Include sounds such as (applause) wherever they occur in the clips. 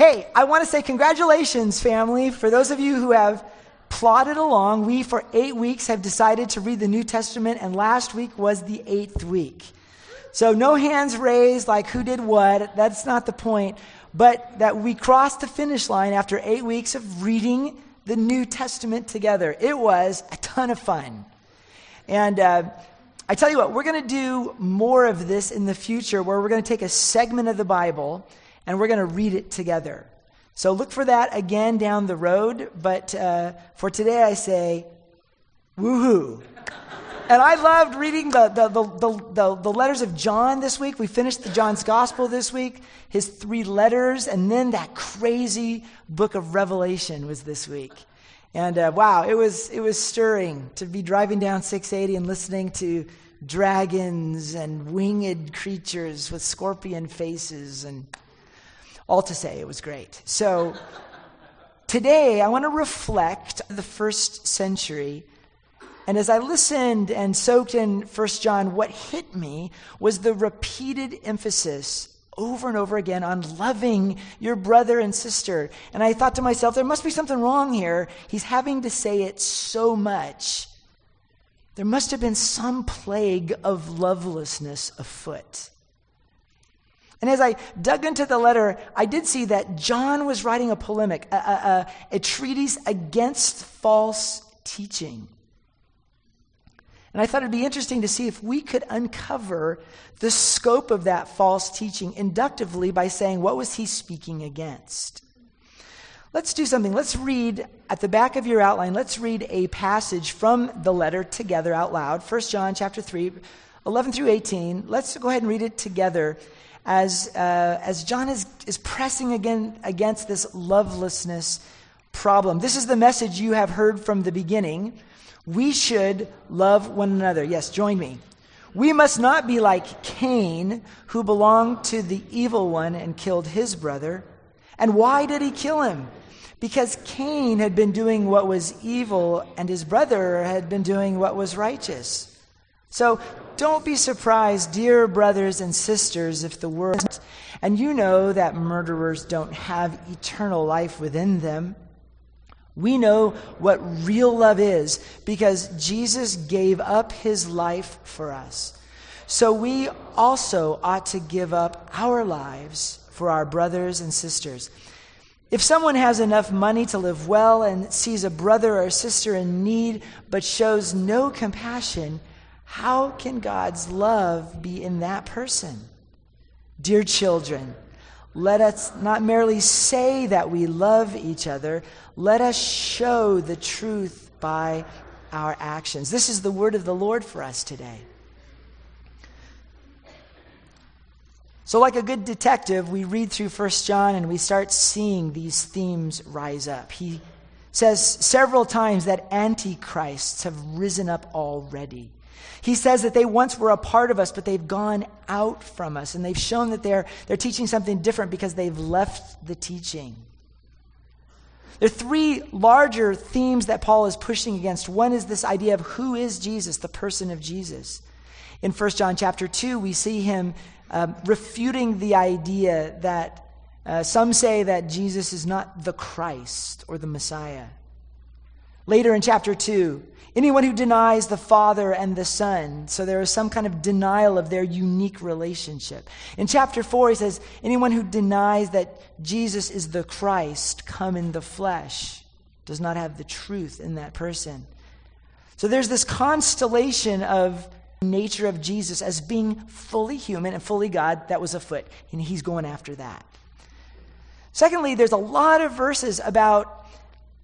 Hey, I want to say congratulations, family. For those of you who have plodded along, we for eight weeks have decided to read the New Testament, and last week was the eighth week. So, no hands raised like who did what. That's not the point. But that we crossed the finish line after eight weeks of reading the New Testament together. It was a ton of fun. And uh, I tell you what, we're going to do more of this in the future where we're going to take a segment of the Bible and we're going to read it together. So look for that again down the road. But uh, for today, I say, woohoo. And I loved reading the, the, the, the, the letters of John this week. We finished the John's Gospel this week, his three letters, and then that crazy book of Revelation was this week. And uh, wow, it was, it was stirring to be driving down 680 and listening to dragons and winged creatures with scorpion faces and all to say it was great. So today I want to reflect the first century and as I listened and soaked in 1 John, what hit me was the repeated emphasis over and over again on loving your brother and sister. And I thought to myself, there must be something wrong here. He's having to say it so much. There must have been some plague of lovelessness afoot. And as I dug into the letter, I did see that John was writing a polemic, a, a, a, a treatise against false teaching. And I thought it'd be interesting to see if we could uncover the scope of that false teaching inductively by saying, what was he speaking against? Let's do something. Let's read at the back of your outline, let's read a passage from the letter together out loud. 1 John chapter 3, 11 through 18. Let's go ahead and read it together as, uh, as John is, is pressing again against this lovelessness problem. This is the message you have heard from the beginning we should love one another. Yes, join me. We must not be like Cain, who belonged to the evil one and killed his brother. And why did he kill him? Because Cain had been doing what was evil, and his brother had been doing what was righteous. So don't be surprised, dear brothers and sisters, if the world, and you know that murderers don't have eternal life within them. We know what real love is because Jesus gave up his life for us. So we also ought to give up our lives for our brothers and sisters. If someone has enough money to live well and sees a brother or sister in need but shows no compassion, how can God's love be in that person? Dear children, let us not merely say that we love each other, let us show the truth by our actions. This is the word of the Lord for us today. So, like a good detective, we read through 1 John and we start seeing these themes rise up. He says several times that antichrists have risen up already. He says that they once were a part of us, but they've gone out from us, and they've shown that they're, they're teaching something different because they've left the teaching. There are three larger themes that Paul is pushing against. One is this idea of who is Jesus, the person of Jesus. In 1 John chapter 2, we see him um, refuting the idea that uh, some say that Jesus is not the Christ or the Messiah. Later in chapter 2, anyone who denies the Father and the Son, so there is some kind of denial of their unique relationship. In chapter 4, he says, anyone who denies that Jesus is the Christ come in the flesh does not have the truth in that person. So there's this constellation of nature of Jesus as being fully human and fully God that was afoot, and he's going after that. Secondly, there's a lot of verses about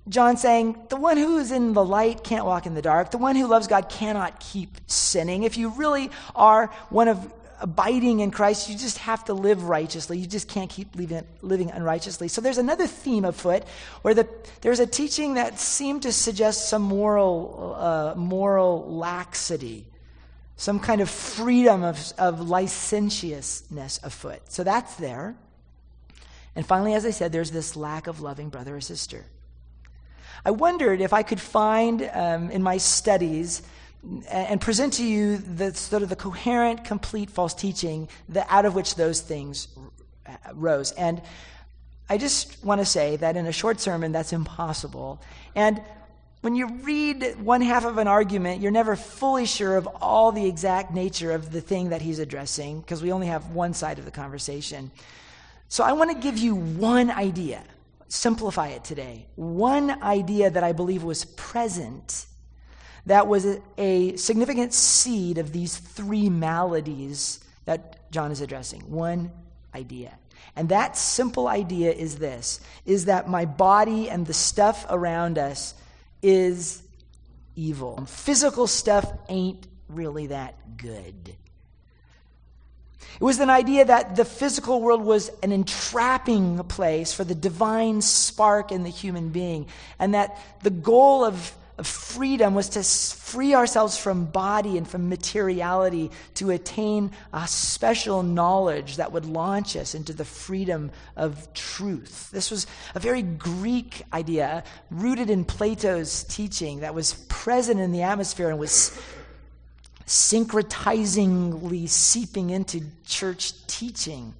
John saying, the one who is in the light can't walk in the dark. The one who loves God cannot keep sinning. If you really are one of abiding in Christ, you just have to live righteously. You just can't keep living, unrighteously. So there's another theme afoot where the, there's a teaching that seemed to suggest some moral, uh, moral laxity, some kind of freedom of, of licentiousness afoot. So that's there. And finally, as I said, there's this lack of loving brother or sister. I wondered if I could find um, in my studies and present to you the sort of the coherent, complete false teaching that out of which those things rose. And I just want to say that in a short sermon, that's impossible. And when you read one half of an argument, you're never fully sure of all the exact nature of the thing that he's addressing because we only have one side of the conversation. So I want to give you one idea, simplify it today. One idea that I believe was present that was a, significant seed of these three maladies that John is addressing. One idea. And that simple idea is this is that my body and the stuff around us is evil. Physical stuff ain't really that good. It was an idea that the physical world was an entrapping place for the divine spark in the human being, and that the goal of of freedom was to free ourselves from body and from materiality to attain a special knowledge that would launch us into the freedom of truth. This was a very Greek idea rooted in Plato's teaching that was present in the atmosphere and was syncretizingly seeping into church teaching.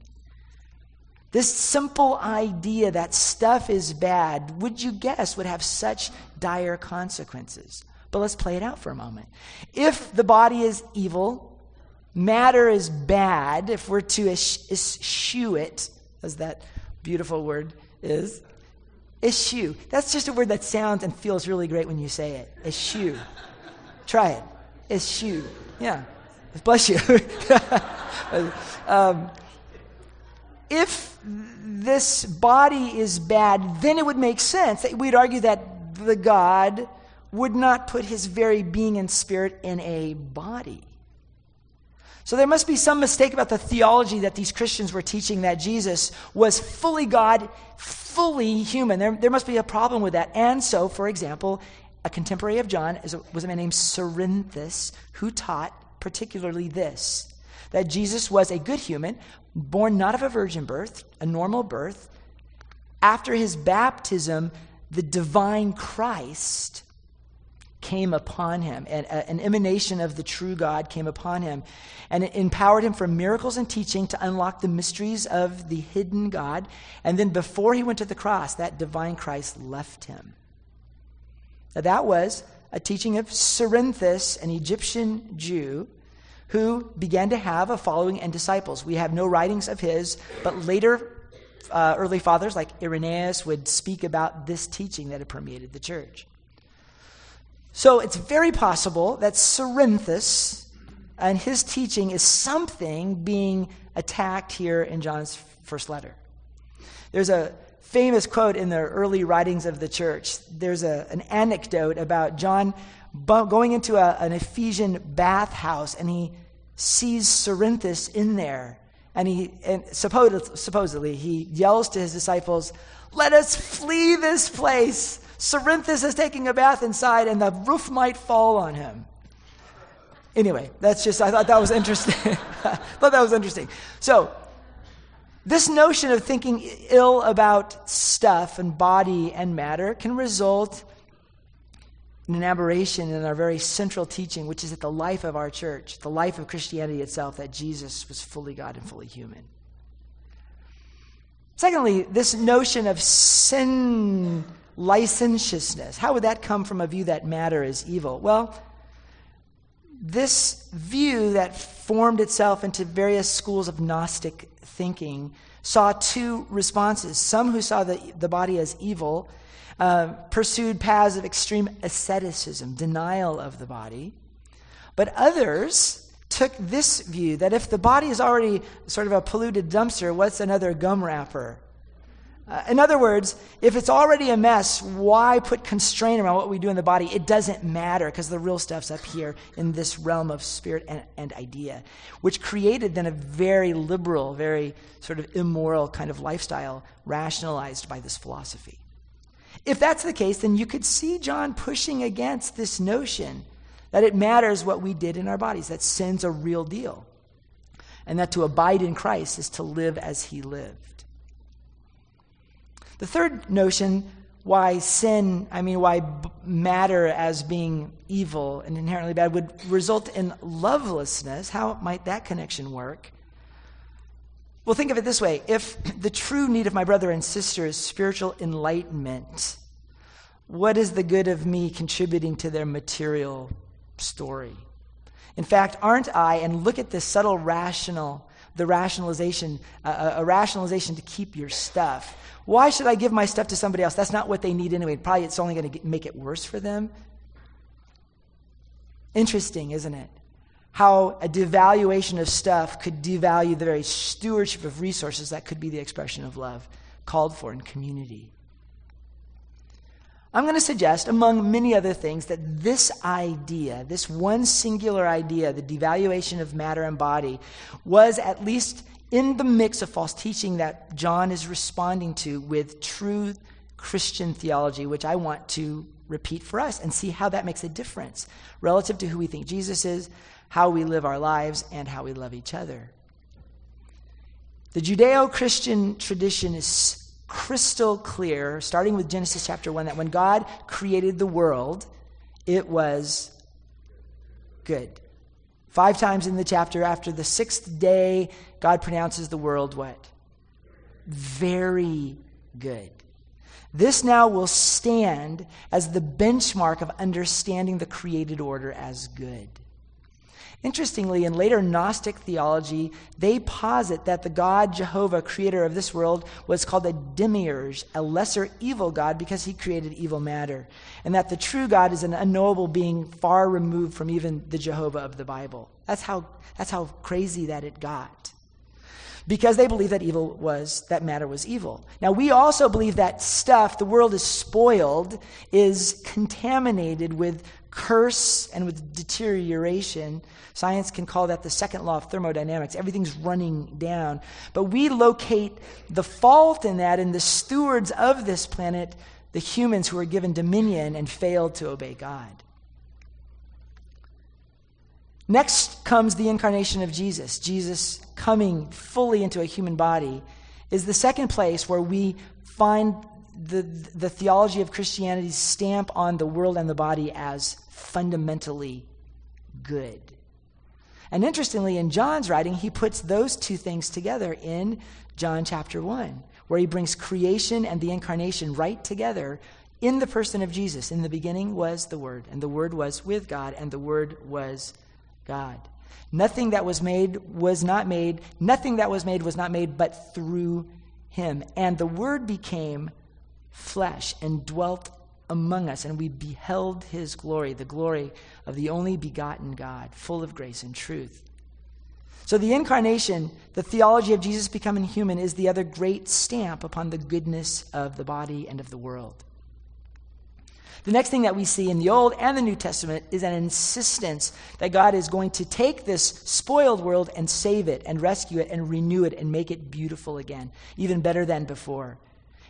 This simple idea that stuff is bad, would you guess, would have such dire consequences? But let's play it out for a moment. If the body is evil, matter is bad, if we're to eschew it, as that beautiful word is, eschew. That's just a word that sounds and feels really great when you say it. Eschew. Try it. Eschew. Yeah. Bless you. (laughs) um, if this body is bad, then it would make sense that we'd argue that the God would not put his very being and spirit in a body. So there must be some mistake about the theology that these Christians were teaching that Jesus was fully God, fully human. There, there must be a problem with that. And so, for example, a contemporary of John was a man named Cerinthus who taught particularly this that Jesus was a good human, born not of a virgin birth, a normal birth. After his baptism, the divine Christ came upon him, and an emanation of the true God came upon him, and it empowered him for miracles and teaching to unlock the mysteries of the hidden God. And then before he went to the cross, that divine Christ left him. Now, that was a teaching of Cerinthus, an Egyptian Jew, who began to have a following and disciples. We have no writings of his, but later uh, early fathers like Irenaeus would speak about this teaching that had permeated the church. So it's very possible that Cerinthus and his teaching is something being attacked here in John's first letter. There's a famous quote in the early writings of the church. There's a, an anecdote about John going into a, an Ephesian bathhouse and he sees Cerinthus in there. And he, and supposedly, supposedly, he yells to his disciples, Let us flee this place. Cerinthus is taking a bath inside, and the roof might fall on him. Anyway, that's just, I thought that was interesting. (laughs) I thought that was interesting. So, this notion of thinking ill about stuff and body and matter can result in an aberration in our very central teaching, which is that the life of our church, the life of Christianity itself, that Jesus was fully God and fully human. Secondly, this notion of sin licentiousness. How would that come from a view that matter is evil? Well, this view that formed itself into various schools of Gnostic thinking saw two responses. Some who saw the, the body as evil uh, pursued paths of extreme asceticism, denial of the body. But others took this view that if the body is already sort of a polluted dumpster, what's another gum wrapper? Uh, in other words, if it's already a mess, why put constraint around what we do in the body? It doesn't matter because the real stuff's up here in this realm of spirit and, and idea, which created then a very liberal, very sort of immoral kind of lifestyle rationalized by this philosophy. If that's the case, then you could see John pushing against this notion that it matters what we did in our bodies, that sin's a real deal, and that to abide in Christ is to live as he lived. The third notion why sin, I mean, why matter as being evil and inherently bad would result in lovelessness. How might that connection work? Well, think of it this way if (clears throat) the true need of my brother and sister is spiritual enlightenment, what is the good of me contributing to their material story? In fact, aren't I, and look at this subtle rational, the rationalization, uh, a rationalization to keep your stuff. Why should I give my stuff to somebody else? That's not what they need anyway. Probably it's only going to make it worse for them. Interesting, isn't it? How a devaluation of stuff could devalue the very stewardship of resources that could be the expression of love called for in community. I'm going to suggest, among many other things, that this idea, this one singular idea, the devaluation of matter and body, was at least in the mix of false teaching that John is responding to with true Christian theology, which I want to repeat for us and see how that makes a difference relative to who we think Jesus is, how we live our lives, and how we love each other. The Judeo Christian tradition is crystal clear, starting with Genesis chapter 1, that when God created the world, it was good. Five times in the chapter, after the sixth day, God pronounces the world what? Very good. This now will stand as the benchmark of understanding the created order as good. Interestingly, in later Gnostic theology, they posit that the God Jehovah, creator of this world, was called a demiurge, a lesser evil God, because he created evil matter. And that the true God is an unknowable being far removed from even the Jehovah of the Bible. That's how, that's how crazy that it got. Because they believe that evil was, that matter was evil. Now, we also believe that stuff, the world is spoiled, is contaminated with curse and with deterioration. Science can call that the second law of thermodynamics. Everything's running down. But we locate the fault in that in the stewards of this planet, the humans who are given dominion and failed to obey God. Next comes the incarnation of Jesus. Jesus coming fully into a human body is the second place where we find the, the theology of Christianity's stamp on the world and the body as fundamentally good. And interestingly, in John's writing, he puts those two things together in John chapter 1, where he brings creation and the incarnation right together in the person of Jesus. In the beginning was the Word, and the Word was with God, and the Word was God. Nothing that was made was not made, nothing that was made was not made but through him. And the Word became flesh and dwelt among us, and we beheld his glory, the glory of the only begotten God, full of grace and truth. So, the incarnation, the theology of Jesus becoming human, is the other great stamp upon the goodness of the body and of the world. The next thing that we see in the Old and the New Testament is an insistence that God is going to take this spoiled world and save it and rescue it and renew it and make it beautiful again, even better than before.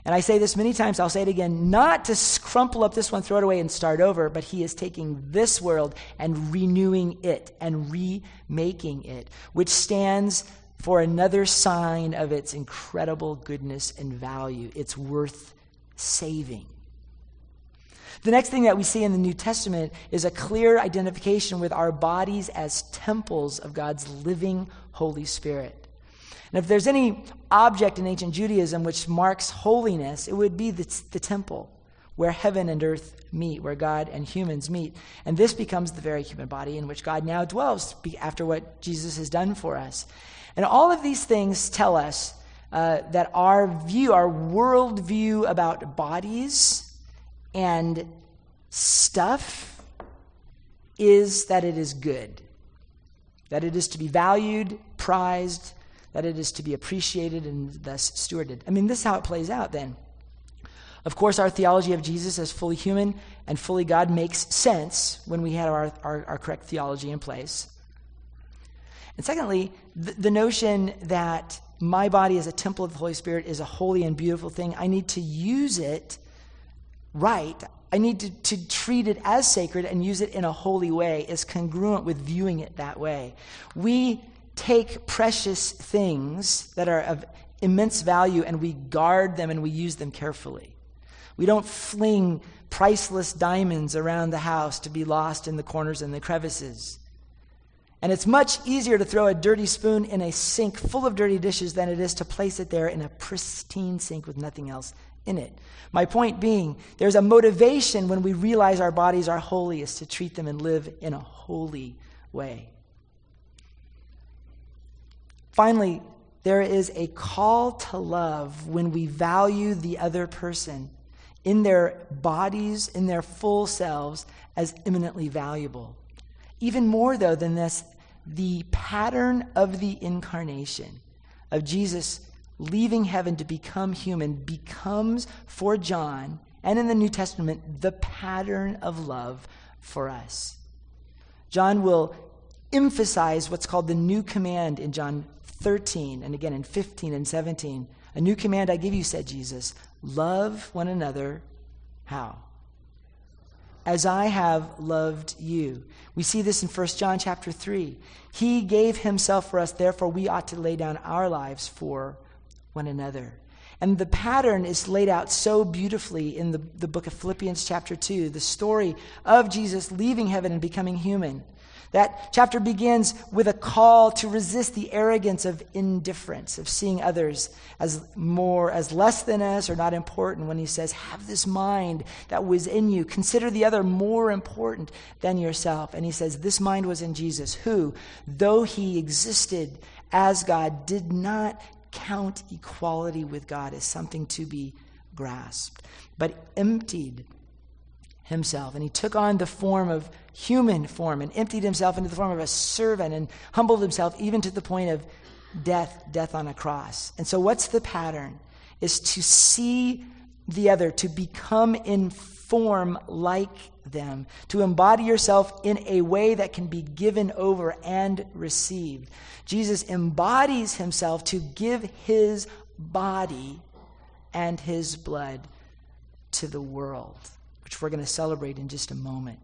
And I say this many times, I'll say it again, not to crumple up this one, throw it away, and start over, but He is taking this world and renewing it and remaking it, which stands for another sign of its incredible goodness and value. It's worth saving. The next thing that we see in the New Testament is a clear identification with our bodies as temples of God's living Holy Spirit. And if there's any object in ancient Judaism which marks holiness, it would be the, the temple where heaven and earth meet, where God and humans meet. And this becomes the very human body in which God now dwells after what Jesus has done for us. And all of these things tell us uh, that our view, our world view about bodies and stuff is that it is good, that it is to be valued, prized, that it is to be appreciated and thus stewarded. I mean, this is how it plays out then. Of course, our theology of Jesus as fully human and fully God makes sense when we have our, our, our correct theology in place. And secondly, the, the notion that my body as a temple of the Holy Spirit is a holy and beautiful thing, I need to use it right. I need to, to treat it as sacred and use it in a holy way is congruent with viewing it that way. We take precious things that are of immense value and we guard them and we use them carefully. We don't fling priceless diamonds around the house to be lost in the corners and the crevices. And it's much easier to throw a dirty spoon in a sink full of dirty dishes than it is to place it there in a pristine sink with nothing else in it. My point being, there's a motivation when we realize our bodies are holy is to treat them and live in a holy way. Finally, there is a call to love when we value the other person in their bodies, in their full selves, as eminently valuable. Even more, though, than this, the pattern of the incarnation of Jesus leaving heaven to become human becomes for John and in the New Testament the pattern of love for us. John will emphasize what's called the new command in John 13 and again in 15 and 17. A new command I give you, said Jesus love one another. How? As I have loved you. We see this in 1 John chapter 3. He gave himself for us, therefore we ought to lay down our lives for one another. And the pattern is laid out so beautifully in the, the book of Philippians, chapter 2, the story of Jesus leaving heaven and becoming human. That chapter begins with a call to resist the arrogance of indifference, of seeing others as more, as less than us or not important, when he says, Have this mind that was in you. Consider the other more important than yourself. And he says, This mind was in Jesus, who, though he existed as God, did not count equality with God as something to be grasped, but emptied himself. And he took on the form of human form and emptied himself into the form of a servant and humbled himself even to the point of death, death on a cross. And so, what's the pattern? Is to see the other, to become in form like them, to embody yourself in a way that can be given over and received. Jesus embodies himself to give his body and his blood to the world, which we're going to celebrate in just a moment.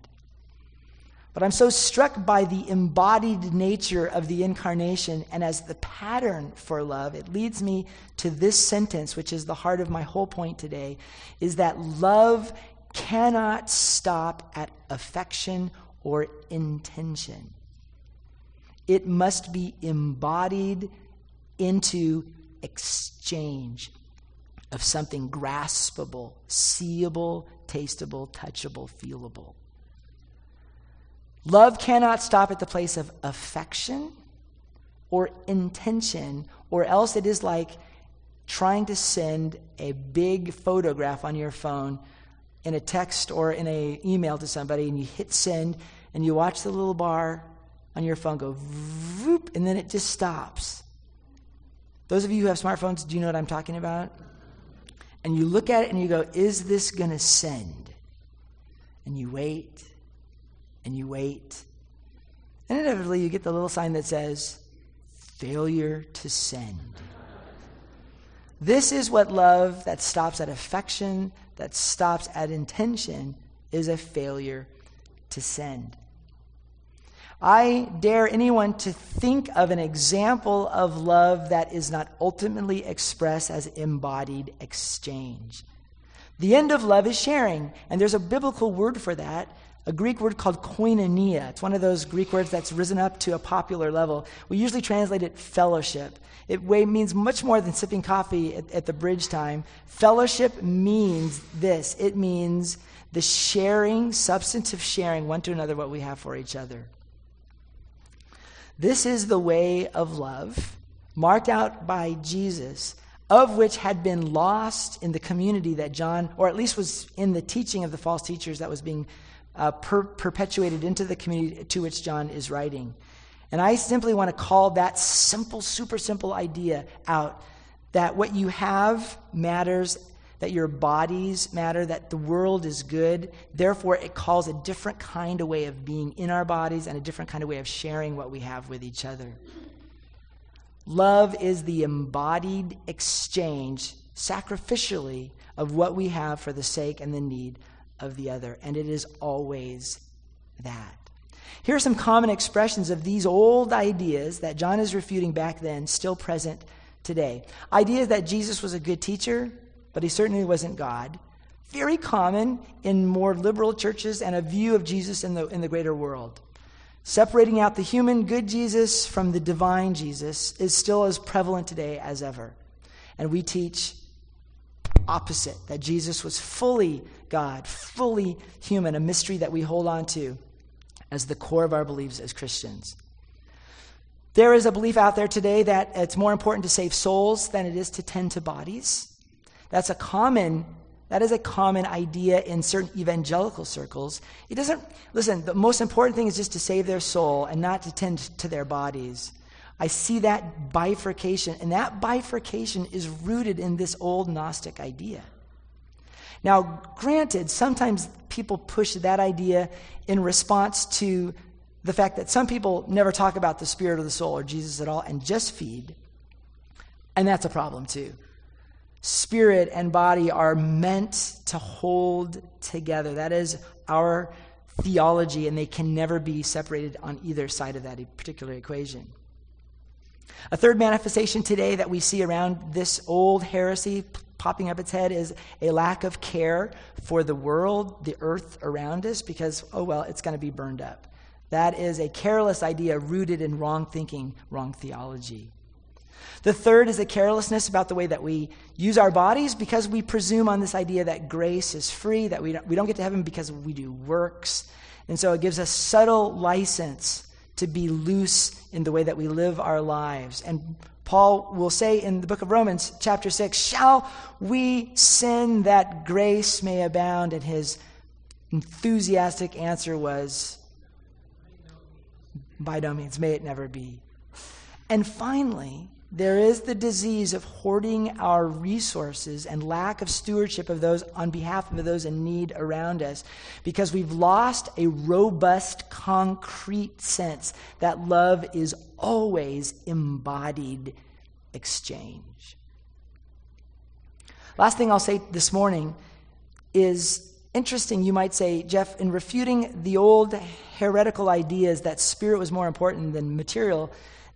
But I'm so struck by the embodied nature of the incarnation and as the pattern for love, it leads me to this sentence, which is the heart of my whole point today, is that love cannot stop at affection or intention. It must be embodied into exchange of something graspable, seeable, tasteable, touchable, feelable. Love cannot stop at the place of affection or intention, or else it is like trying to send a big photograph on your phone in a text or in an email to somebody, and you hit send, and you watch the little bar on your phone go and then it just stops. Those of you who have smartphones, do you know what I'm talking about? And you look at it and you go, Is this going to send? And you wait and you wait. And inevitably, you get the little sign that says, Failure to send. This is what love that stops at affection, that stops at intention, is a failure to send. I dare anyone to think of an example of love that is not ultimately expressed as embodied exchange. The end of love is sharing, and there's a biblical word for that, a Greek word called koinonia. It's one of those Greek words that's risen up to a popular level. We usually translate it fellowship. It means much more than sipping coffee at, at the bridge time. Fellowship means this it means the sharing, substantive sharing one to another, what we have for each other. This is the way of love marked out by Jesus, of which had been lost in the community that John, or at least was in the teaching of the false teachers that was being uh, per- perpetuated into the community to which John is writing. And I simply want to call that simple, super simple idea out that what you have matters that your bodies matter, that the world is good. Therefore, it calls a different kind of way of being in our bodies and a different kind of way of sharing what we have with each other. Love is the embodied exchange sacrificially of what we have for the sake and the need of the other, and it is always that. Here are some common expressions of these old ideas that John is refuting back then, still present today. Ideas that Jesus was a good teacher, but he certainly wasn't God. Very common in more liberal churches and a view of Jesus in the, in the greater world. Separating out the human good Jesus from the divine Jesus is still as prevalent today as ever. And we teach opposite that Jesus was fully God, fully human, a mystery that we hold on to as the core of our beliefs as Christians. There is a belief out there today that it's more important to save souls than it is to tend to bodies. That's a common that is a common idea in certain evangelical circles. It doesn't, listen, the most important thing is just to save their soul and not to tend to their bodies. I see that bifurcation, and that bifurcation is rooted in this old Gnostic idea. Now, granted, sometimes people push that idea in response to the fact that some people never talk about the spirit or the soul or Jesus at all and just feed. And that's a problem too spirit and body are meant to hold together. That is our theology, and they can never be separated on either side of that particular equation. A third manifestation today that we see around this old heresy popping up its head is a lack of care for the world, the earth around us, because, oh, well, it's going to be burned up. That is a careless idea rooted in wrong thinking, wrong theology. The third is a carelessness about the way that we use our bodies because we presume on this idea that grace is free, that we don't, we don't get to heaven because we do works. And so it gives us subtle license to be loose in the way that we live our lives. And Paul will say in the book of Romans, chapter 6, Shall we sin that grace may abound? And his enthusiastic answer was, By no means, may it never be. And finally, there is the disease of hoarding our resources and lack of stewardship of those on behalf of those in need around us because we've lost a robust, concrete sense that love is always embodied exchange. Last thing I'll say this morning is interesting, you might say, Jeff, in refuting the old heretical ideas that spirit was more important than material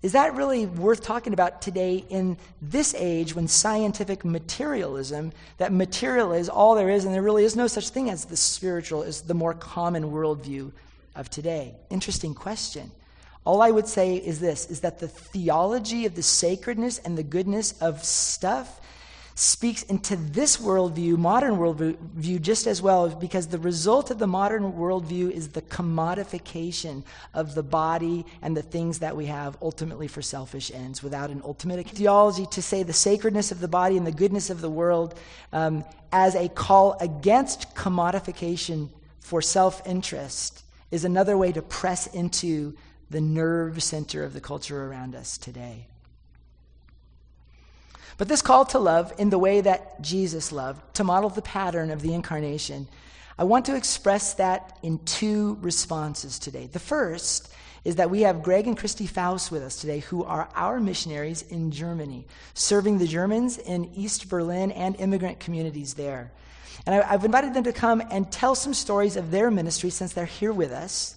is that really worth talking about today in this age when scientific materialism, that material is all there is, and there really is no such thing as the spiritual, is the more common worldview of today? Interesting question. All I would say is this is that the theology of the sacredness and the goodness of stuff speaks into this worldview, modern worldview, just as well, because the result of the modern worldview is the commodification of the body and the things that we have ultimately for selfish ends without an ultimate theology to say the sacredness of the body and the goodness of the world um, as a call against commodification for self interest is another way to press into the nerve center of the culture around us today. But this call to love in the way that Jesus loved, to model the pattern of the incarnation, I want to express that in two responses today. The first is that we have Greg and Christy Faust with us today, who are our missionaries in Germany, serving the Germans in East Berlin and immigrant communities there. And I, have invited them to come and tell some stories of their ministry since they're here with us.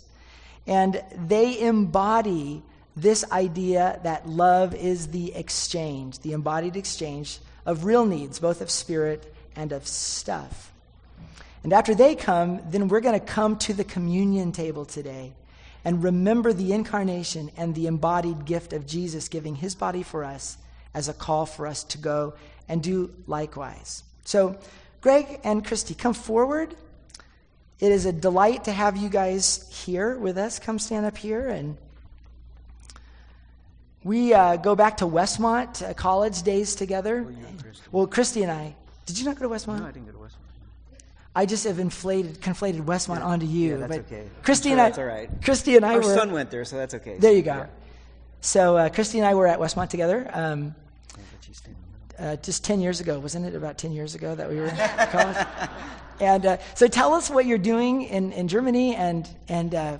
And they embody this idea that love is the exchange, the embodied exchange of real needs, both of spirit and of stuff. And after they come, then we're going to come to the communion table today and remember the incarnation and the embodied gift of Jesus giving his body for us as a call for us to go and do likewise. So, Greg and Christy, come forward. It is a delight to have you guys here with us. Come stand up here and we uh, go back to Westmont uh, college days together. Well, Christy and I. Did you not go to Westmont? No, I didn't go to Westmont. I just have inflated, conflated Westmont yeah. onto you. Yeah, that's but okay. Christy sure and I. That's all right. Christy and I Our were. son went there, so that's okay. There you go. Yeah. So uh, Christy and I were at Westmont together. Um, uh, just 10 years ago, wasn't it? About 10 years ago that we were in college. (laughs) And uh, so tell us what you're doing in, in Germany and, and uh,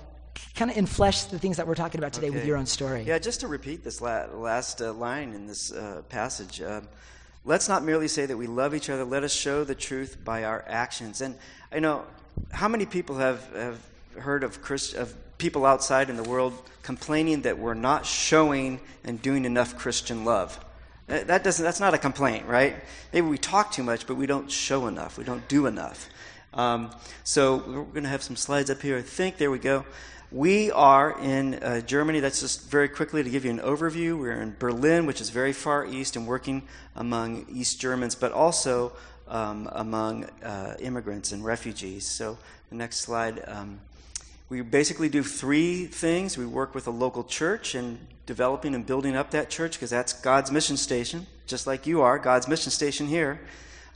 kind of inflesh the things that we're talking about today okay. with your own story. Yeah, just to repeat this la- last uh, line in this uh, passage. Um, let's not merely say that we love each other, let us show the truth by our actions. And I know, how many people have, have heard of, Christ- of people outside in the world complaining that we're not showing and doing enough Christian love? That doesn't, that's not a complaint, right? Maybe we talk too much, but we don't show enough. We don't do enough. Um, so we're going to have some slides up here, I think. There we go. We are in uh, Germany. That's just very quickly to give you an overview. We're in Berlin, which is very far east, and working among East Germans, but also um, among uh, immigrants and refugees. So, the next slide. Um, we basically do three things. We work with a local church and developing and building up that church because that's God's mission station, just like you are, God's mission station here.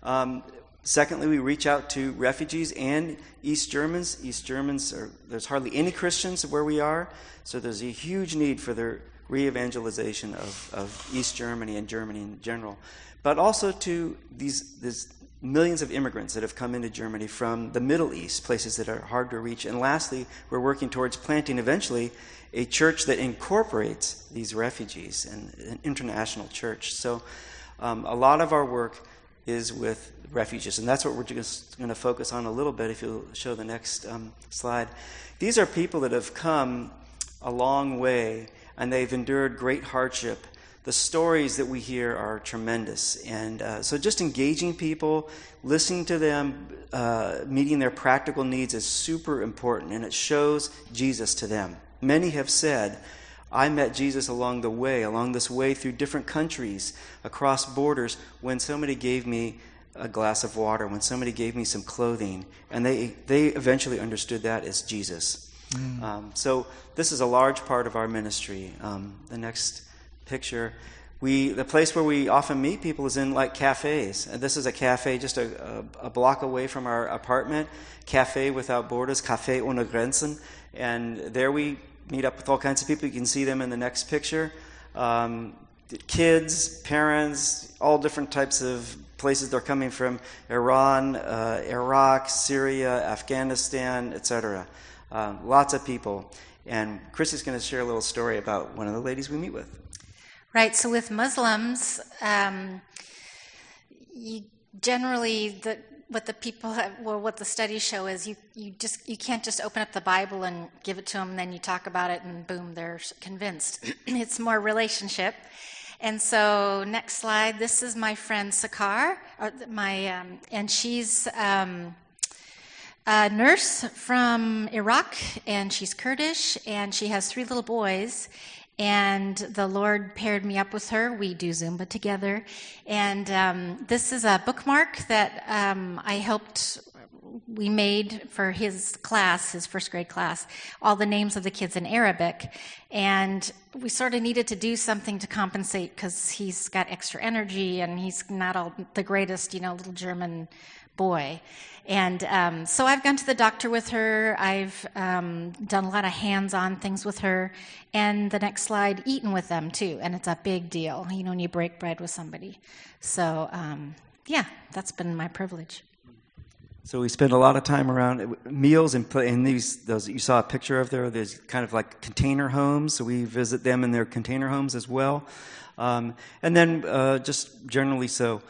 Um, Secondly, we reach out to refugees and East Germans. East Germans, are, there's hardly any Christians where we are, so there's a huge need for the re evangelization of, of East Germany and Germany in general. But also to these, these millions of immigrants that have come into Germany from the Middle East, places that are hard to reach. And lastly, we're working towards planting eventually a church that incorporates these refugees and an international church. So um, a lot of our work is with refugees. And that's what we're just going to focus on a little bit if you'll show the next um, slide. These are people that have come a long way and they've endured great hardship. The stories that we hear are tremendous. And uh, so just engaging people, listening to them, uh, meeting their practical needs is super important, and it shows Jesus to them. Many have said, I met Jesus along the way, along this way through different countries, across borders, when somebody gave me a glass of water, when somebody gave me some clothing, and they, they eventually understood that as Jesus. Mm. Um, so this is a large part of our ministry. Um, the next picture, we the place where we often meet people is in like cafes. And this is a cafe just a, a, a block away from our apartment. Cafe without borders, Café ohne Grenzen, and there we meet up with all kinds of people. You can see them in the next picture. Um, kids, parents, all different types of places they're coming from Iran, uh, Iraq, Syria, Afghanistan, etc. Uh, lots of people. And Chrissy's going to share a little story about one of the ladies we meet with. Right, so with Muslims, um, generally the what the people have, well, what the studies show is you, you just you can't just open up the Bible and give it to them, and then you talk about it, and boom, they're convinced. (clears throat) it's more relationship. And so, next slide. This is my friend Sakar, my, um, and she's um, a nurse from Iraq, and she's Kurdish, and she has three little boys. And the Lord paired me up with her. We do Zumba together. And um, this is a bookmark that um, I helped, we made for his class, his first grade class, all the names of the kids in Arabic. And we sort of needed to do something to compensate because he's got extra energy and he's not all the greatest, you know, little German boy. And um, so I've gone to the doctor with her. I've um, done a lot of hands on things with her. And the next slide, eaten with them too. And it's a big deal, you know, when you break bread with somebody. So, um, yeah, that's been my privilege. So we spend a lot of time around meals and in these those you saw a picture of there. There's kind of like container homes, so we visit them in their container homes as well, um, and then uh, just generally so.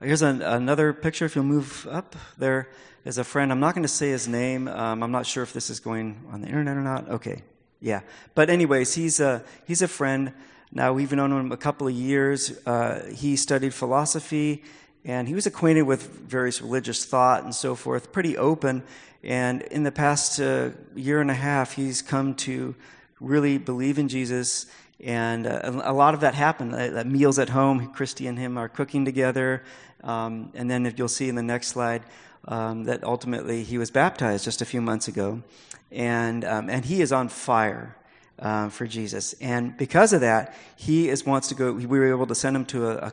Here's an, another picture. If you'll move up, there is a friend. I'm not going to say his name. Um, I'm not sure if this is going on the internet or not. Okay, yeah. But anyways, he's a he's a friend. Now we've known him a couple of years. Uh, he studied philosophy, and he was acquainted with various religious thought and so forth. Pretty open. And in the past uh, year and a half, he's come to really believe in Jesus and uh, a lot of that happened. Uh, meals at home, Christy and him are cooking together. Um, and then if you'll see in the next slide, um, that ultimately he was baptized just a few months ago. And, um, and he is on fire uh, for Jesus. And because of that, he is, wants to go, we were able to send him to a, a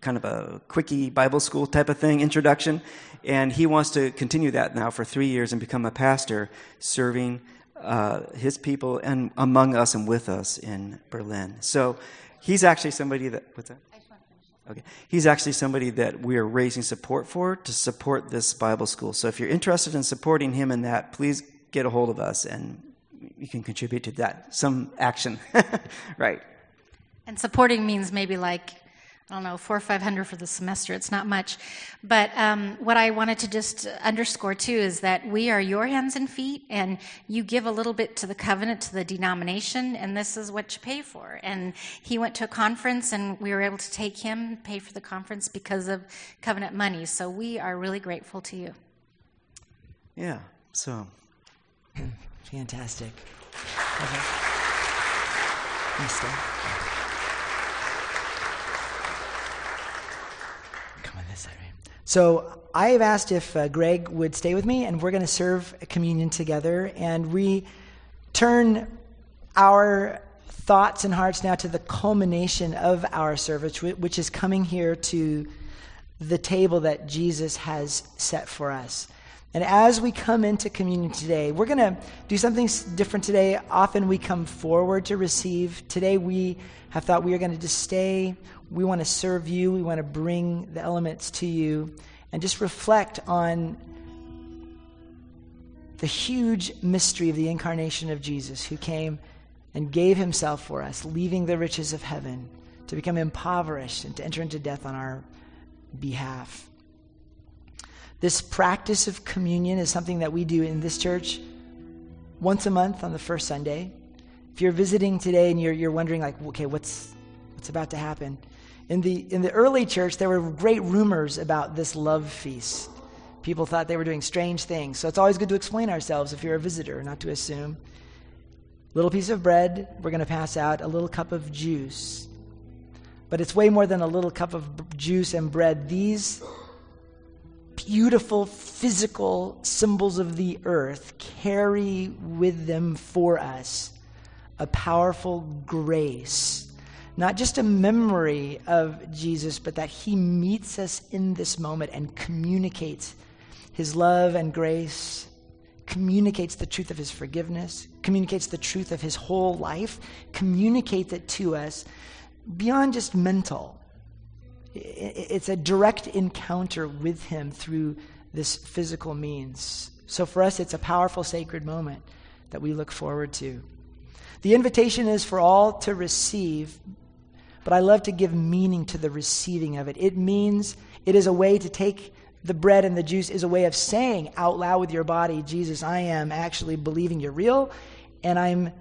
kind of a quickie Bible school type of thing, introduction. And he wants to continue that now for three years and become a pastor serving uh, his people and among us and with us in Berlin. So he's actually somebody that, what's that? Okay. He's actually somebody that we are raising support for to support this Bible school. So if you're interested in supporting him in that, please get a hold of us and you can contribute to that. Some action. (laughs) right. And supporting means maybe like I don't know, four or five hundred for the semester. It's not much. But um, what I wanted to just underscore too is that we are your hands and feet, and you give a little bit to the covenant, to the denomination, and this is what you pay for. And he went to a conference, and we were able to take him, pay for the conference because of covenant money. So we are really grateful to you. Yeah. So (clears throat) Fantastic. Okay. Come on this side, right? So I have asked if uh, Greg would stay with me, and we're going to serve communion together. And we turn our thoughts and hearts now to the culmination of our service, which is coming here to the table that Jesus has set for us. And as we come into communion today, we're going to do something different today. Often we come forward to receive. Today we have thought we are going to just stay. We want to serve you. We want to bring the elements to you and just reflect on the huge mystery of the incarnation of Jesus, who came and gave himself for us, leaving the riches of heaven to become impoverished and to enter into death on our behalf. This practice of communion is something that we do in this church once a month on the first Sunday. If you're visiting today and you're, you're wondering, like, okay, what's, what's about to happen? In the, in the early church, there were great rumors about this love feast. People thought they were doing strange things. So it's always good to explain ourselves if you're a visitor, not to assume. Little piece of bread, we're going to pass out a little cup of juice. But it's way more than a little cup of juice and bread. These beautiful physical symbols of the earth carry with them for us a powerful grace. Not just a memory of Jesus, but that he meets us in this moment and communicates his love and grace, communicates the truth of his forgiveness, communicates the truth of his whole life, communicates it to us beyond just mental it's a direct encounter with Him through this physical means. So for us, it's a powerful, sacred moment that we look forward to. The invitation is for all to receive, but I love to give meaning to the receiving of it. It means it is a way to take the bread and the juice, is a way of saying out loud with your body, Jesus, I am actually believing you're real, and I'm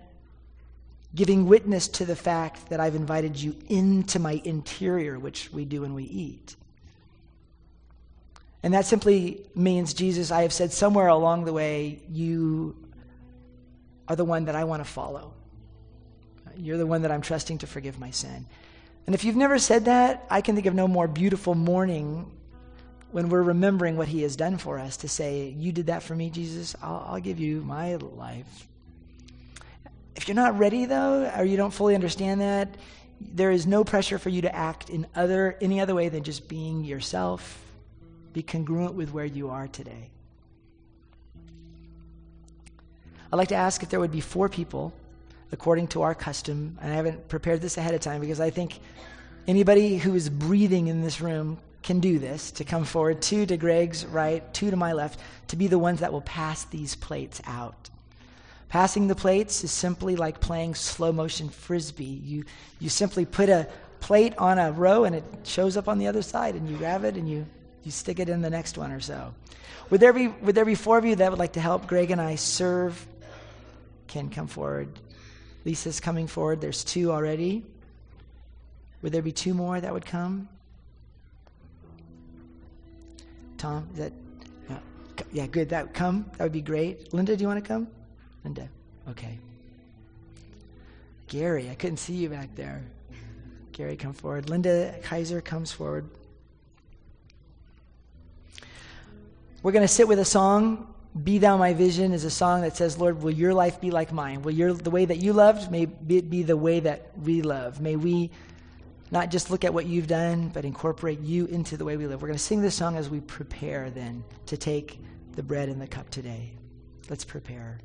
giving witness to the fact that I've invited you into my interior, which we do when we eat. And that simply means, Jesus, I have said somewhere along the way, you are the one that I want to follow. You're the one that I'm trusting to forgive my sin. And if you've never said that, I can think of no more beautiful morning when we're remembering what he has done for us to say, You did that for me, Jesus. I'll, I'll give you my life. If you're not ready, though, or you don't fully understand that, there is no pressure for you to act in other, any other way than just being yourself. Be congruent with where you are today. I'd like to ask if there would be four people, according to our custom, and I haven't prepared this ahead of time because I think anybody who is breathing in this room can do this to come forward, two to Greg's right, two to my left, to be the ones that will pass these plates out. Passing the plates is simply like playing slow motion frisbee. You, you simply put a plate on a row and it shows up on the other side, and you grab it and you, you stick it in the next one or so. Would there, be, would there be four of you that would like to help Greg and I serve? Can come forward. Lisa's coming forward. There's two already. Would there be two more that would come? Tom, is that? Yeah, good. That would come. That would be great. Linda, do you want to come? Linda. Okay. Gary, I couldn't see you back there. Gary, come forward. Linda Kaiser comes forward. We're going to sit with a song. Be Thou My Vision is a song that says, Lord, will your life be like mine? Will your, the way that you loved, may it be the way that we love? May we not just look at what you've done, but incorporate you into the way we live. We're going to sing this song as we prepare then to take the bread and the cup today. Let's prepare.